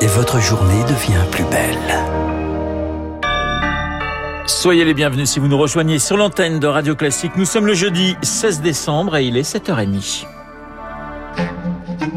Et votre journée devient plus belle. Soyez les bienvenus si vous nous rejoignez sur l'antenne de Radio Classique. Nous sommes le jeudi 16 décembre et il est 7h30.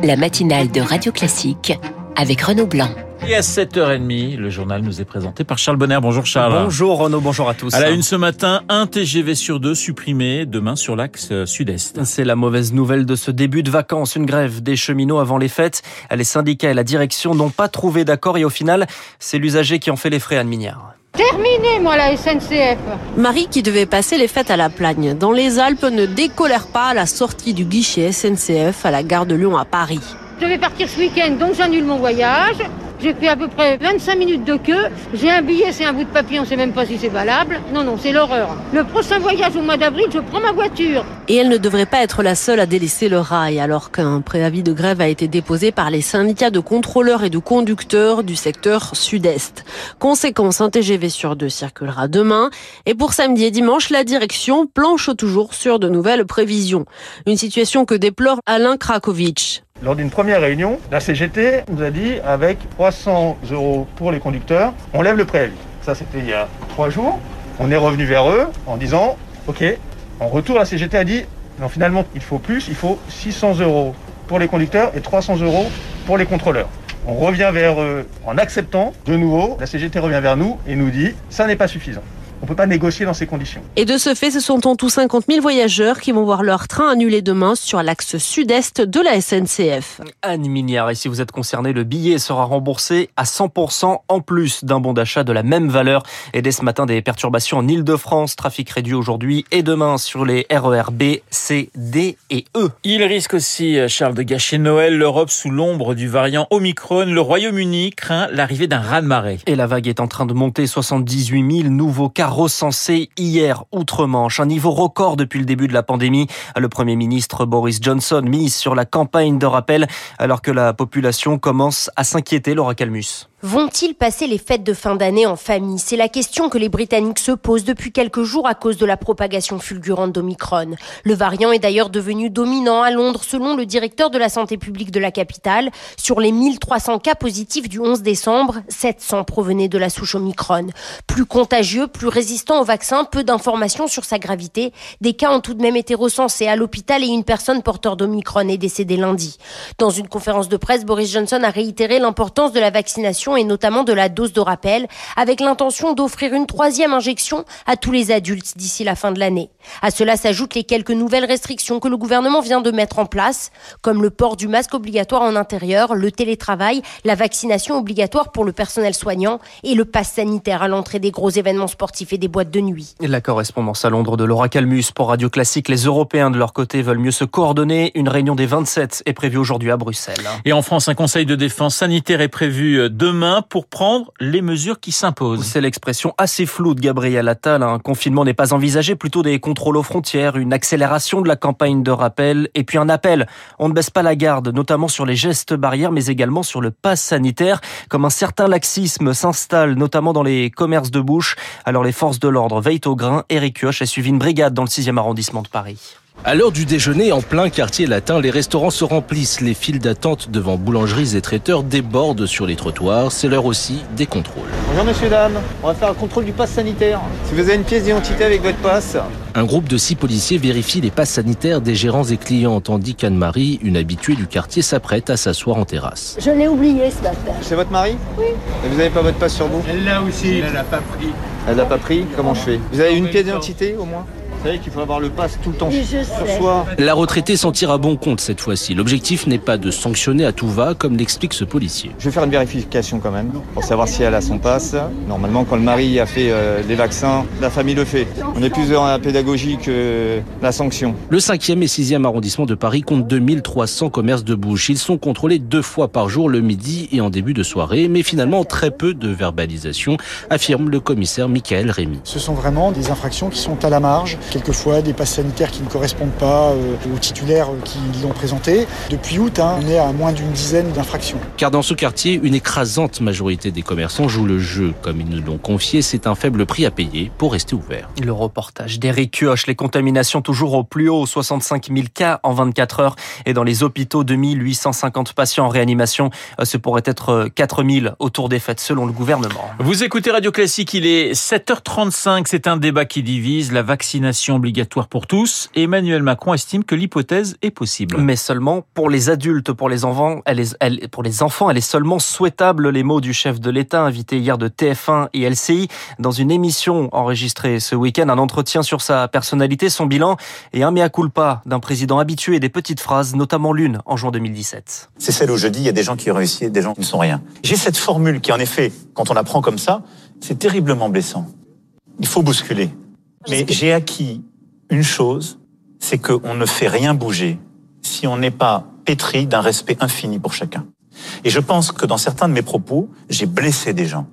La matinale de Radio Classique avec Renaud Blanc. Et à 7h30, le journal nous est présenté par Charles Bonner. Bonjour Charles. Bonjour Renaud, bonjour à tous. À la une ce matin, un TGV sur deux supprimé demain sur l'axe sud-est. C'est la mauvaise nouvelle de ce début de vacances. Une grève des cheminots avant les fêtes. Les syndicats et la direction n'ont pas trouvé d'accord et au final, c'est l'usager qui en fait les frais, Anne Mignard. Terminé, moi, la SNCF. Marie, qui devait passer les fêtes à la Plagne, dans les Alpes, ne décolère pas à la sortie du guichet SNCF à la gare de Lyon à Paris. Je vais partir ce week-end, donc j'annule mon voyage. J'ai fait à peu près 25 minutes de queue. J'ai un billet, c'est un bout de papier, on ne sait même pas si c'est valable. Non, non, c'est l'horreur. Le prochain voyage au mois d'avril, je prends ma voiture. Et elle ne devrait pas être la seule à délaisser le rail, alors qu'un préavis de grève a été déposé par les syndicats de contrôleurs et de conducteurs du secteur sud-est. Conséquence, un TGV sur deux circulera demain. Et pour samedi et dimanche, la direction planche toujours sur de nouvelles prévisions. Une situation que déplore Alain Krakowicz. Lors d'une première réunion, la CGT nous a dit avec 300 euros pour les conducteurs, on lève le préavis. Ça, c'était il y a trois jours. On est revenu vers eux en disant, OK, en retour, la CGT a dit, non, finalement, il faut plus, il faut 600 euros pour les conducteurs et 300 euros pour les contrôleurs. On revient vers eux en acceptant de nouveau, la CGT revient vers nous et nous dit, ça n'est pas suffisant. On ne peut pas négocier dans ces conditions. Et de ce fait, ce sont en tout 50 000 voyageurs qui vont voir leur train annulé demain sur l'axe sud-est de la SNCF. Anne Mignard, et si vous êtes concerné, le billet sera remboursé à 100% en plus d'un bon d'achat de la même valeur. Et dès ce matin, des perturbations en Ile-de-France. Trafic réduit aujourd'hui et demain sur les RER B, C, D et E. Il risque aussi, Charles, de gâcher Noël. L'Europe sous l'ombre du variant Omicron. Le Royaume-Uni craint l'arrivée d'un raz-de-marée. Et la vague est en train de monter. 78 000 nouveaux cas recensé hier outre-Manche, un niveau record depuis le début de la pandémie. Le Premier ministre Boris Johnson mise sur la campagne de rappel alors que la population commence à s'inquiéter, Laura Calmus. Vont-ils passer les fêtes de fin d'année en famille? C'est la question que les Britanniques se posent depuis quelques jours à cause de la propagation fulgurante d'Omicron. Le variant est d'ailleurs devenu dominant à Londres selon le directeur de la santé publique de la capitale. Sur les 1300 cas positifs du 11 décembre, 700 provenaient de la souche Omicron. Plus contagieux, plus résistant au vaccin, peu d'informations sur sa gravité. Des cas ont tout de même été recensés à l'hôpital et une personne porteur d'Omicron est décédée lundi. Dans une conférence de presse, Boris Johnson a réitéré l'importance de la vaccination et notamment de la dose de rappel, avec l'intention d'offrir une troisième injection à tous les adultes d'ici la fin de l'année. À cela s'ajoutent les quelques nouvelles restrictions que le gouvernement vient de mettre en place, comme le port du masque obligatoire en intérieur, le télétravail, la vaccination obligatoire pour le personnel soignant et le pass sanitaire à l'entrée des gros événements sportifs et des boîtes de nuit. La correspondance à Londres de Laura Calmus pour Radio Classique. Les Européens de leur côté veulent mieux se coordonner. Une réunion des 27 est prévue aujourd'hui à Bruxelles. Et en France, un conseil de défense sanitaire est prévu demain pour prendre les mesures qui s'imposent. C'est l'expression assez floue de Gabriel Attal. Un confinement n'est pas envisagé, plutôt des contrôles aux frontières, une accélération de la campagne de rappel et puis un appel. On ne baisse pas la garde, notamment sur les gestes barrières, mais également sur le pass sanitaire, comme un certain laxisme s'installe, notamment dans les commerces de bouche. Alors les forces de l'ordre veillent au grain. Eric Kioch a suivi une brigade dans le 6e arrondissement de Paris. À l'heure du déjeuner, en plein quartier latin, les restaurants se remplissent. Les files d'attente devant boulangeries et traiteurs débordent sur les trottoirs. C'est l'heure aussi des contrôles. Bonjour messieurs, dames. On va faire un contrôle du pass sanitaire. Si vous avez une pièce d'identité avec votre passe. Un groupe de six policiers vérifie les passes sanitaires des gérants et clients, tandis qu'Anne-Marie, une habituée du quartier, s'apprête à s'asseoir en terrasse. Je l'ai oublié ce matin. C'est votre mari Oui. Et vous n'avez pas votre passe sur vous Elle l'a aussi, elle l'a pas pris. Elle l'a pas pris Comment je fais? Vous avez une pièce d'identité au moins? Vous savez qu'il faut avoir le pass tout le temps Oui, je sur sais. soi. La retraitée s'en tire à bon compte cette fois-ci. L'objectif n'est pas de sanctionner à tout va, comme l'explique ce policier. Je vais faire une vérification quand même pour savoir si elle a son passe. Normalement, quand le mari a fait euh, les vaccins, la famille le fait. On est plus dans la pédagogie que la sanction. Le 5e et 6e arrondissement de Paris compte 2300 commerces de bouche. Ils sont contrôlés deux fois par jour, le midi et en début de soirée, mais finalement très peu de verbalisation, affirme le commissaire Michael Rémy. Ce sont vraiment des infractions qui sont à la marge, quelquefois des passes sanitaires qui ne correspondent pas aux titulaires qui l'ont présenté. Depuis août, hein, on est à moins d'une dizaine d'infractions. Car dans ce quartier, une écrasante majorité des commerçants jouent le jeu. Comme ils nous l'ont confié, c'est un faible prix à payer pour rester ouvert. Le reportage d'Eric Kioch, les contaminations toujours au plus haut, 65 000 cas en 24 heures et dans les hôpitaux 2850 patients en réanimation. Ce pourrait être 4000 autour des fêtes selon le gouvernement. Vous écoutez Radio Classique, il est 7h35, c'est un débat qui divise, la vaccination obligatoire pour tous. Emmanuel Macron estime que l'hypothèse est possible. Mais seulement pour les adultes, pour les enfants, elle est, elle, pour les enfants, elle est seulement souhaitable. Les mots du chef de l'État invité hier de TF1 et LCI dans une émission enregistrée ce week-end, un entretien sur sa personnalité, son bilan et un mea culpa d'un président habitué des petites phrases, notamment l'une en juin 2017. C'est celle où je dis il y a des gens qui ont réussi et des gens qui ne sont rien. J'ai cette formule qui en effet, quand on apprend comme ça, c'est terriblement blessant. Il faut bousculer. Mais j'ai acquis une chose, c'est qu'on ne fait rien bouger si on n'est pas pétri d'un respect infini pour chacun. Et je pense que dans certains de mes propos, j'ai blessé des gens.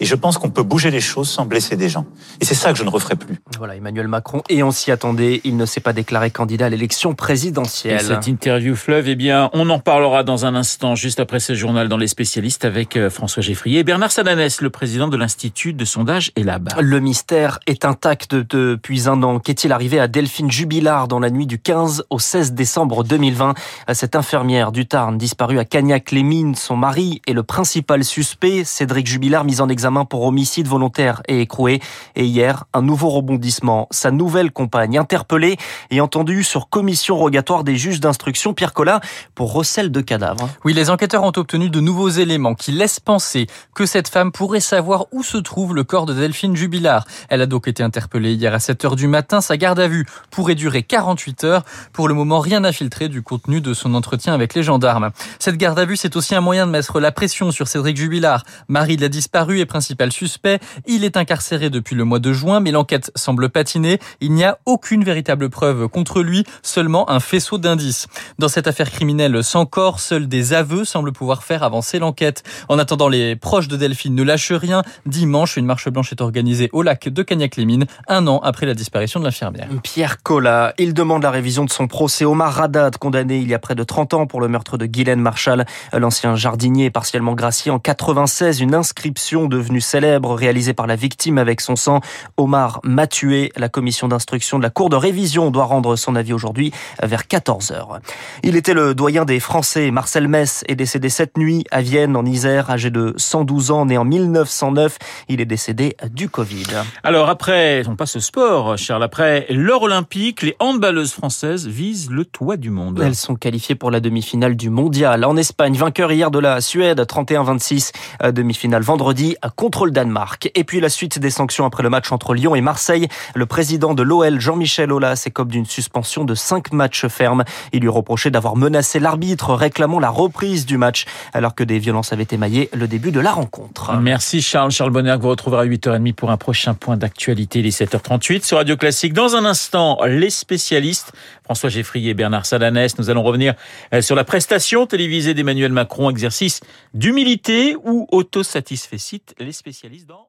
Et je pense qu'on peut bouger les choses sans blesser des gens. Et c'est ça que je ne referai plus. Voilà, Emmanuel Macron. Et on s'y attendait. Il ne s'est pas déclaré candidat à l'élection présidentielle. Et cette interview fleuve, eh bien, on en parlera dans un instant, juste après ce journal dans les spécialistes avec euh, François Geffrier et Bernard Sadanès, le président de l'Institut de sondage ELAB. Le mystère est intact depuis un an. Qu'est-il arrivé à Delphine Jubilard dans la nuit du 15 au 16 décembre 2020? Cette infirmière du Tarn disparue à Cagnac-les-Mines, son mari est le principal suspect, Cédric Jubilard, mis en examen pour homicide volontaire et écroué. Et hier, un nouveau rebondissement. Sa nouvelle compagne interpellée et entendue sur commission rogatoire des juges d'instruction Pierre Collat pour recel de cadavres. Oui, les enquêteurs ont obtenu de nouveaux éléments qui laissent penser que cette femme pourrait savoir où se trouve le corps de Delphine Jubilard. Elle a donc été interpellée hier à 7 heures du matin. Sa garde à vue pourrait durer 48 heures. Pour le moment, rien n'a filtré du contenu de son entretien avec les gendarmes. Cette garde à vue, c'est aussi un moyen de mettre la pression sur Cédric Jubilard, mari de la disparue et principal suspect. Il est incarcéré depuis le mois de juin, mais l'enquête semble patiner. Il n'y a aucune véritable preuve contre lui, seulement un faisceau d'indices. Dans cette affaire criminelle sans corps, seuls des aveux semblent pouvoir faire avancer l'enquête. En attendant, les proches de Delphine ne lâchent rien. Dimanche, une marche blanche est organisée au lac de Cagnac-les-Mines, un an après la disparition de l'infirmière. Pierre Collat, il demande la révision de son procès. Omar Radad, condamné il y a près de 30 ans pour le meurtre de Guylaine Marshall, l'ancien jardinier partiellement gracié en 96, une inscription devenue célèbre réalisée par la victime avec son sang. Omar m'a tué. La commission d'instruction de la Cour de révision doit rendre son avis aujourd'hui vers 14h. Il était le doyen des Français. Marcel Mess est décédé cette nuit à Vienne, en Isère, âgé de 112 ans, né en 1909. Il est décédé du Covid. Alors après, on passe au sport, Charles. Après l'or olympique, les handballeuses françaises visent le toit du monde. Elles sont qualifiées pour la demi-finale du mondial en Espagne. Vainqueur hier de la Suède, 31-26. Demi-finale vendredi contre le Danemark. Et puis la suite des sanctions après le match entre Lyon et Marseille. Le président de l'OL, Jean-Michel Aulas, s'écope d'une suspension de 5 matchs fermes. Il lui reprochait d'avoir menacé l'arbitre, réclamant la reprise du match, alors que des violences avaient émaillé le début de la rencontre. Merci Charles. Charles Bonner vous retrouverez à 8h30 pour un prochain point d'actualité. Il est 7h38 sur Radio Classique. Dans un instant, les spécialistes, François Geffrier et Bernard Salanès. Nous allons revenir euh, sur la prestation télévisée d'Emmanuel Macron, exercice d'humilité ou autosatisfait. Les spécialistes dans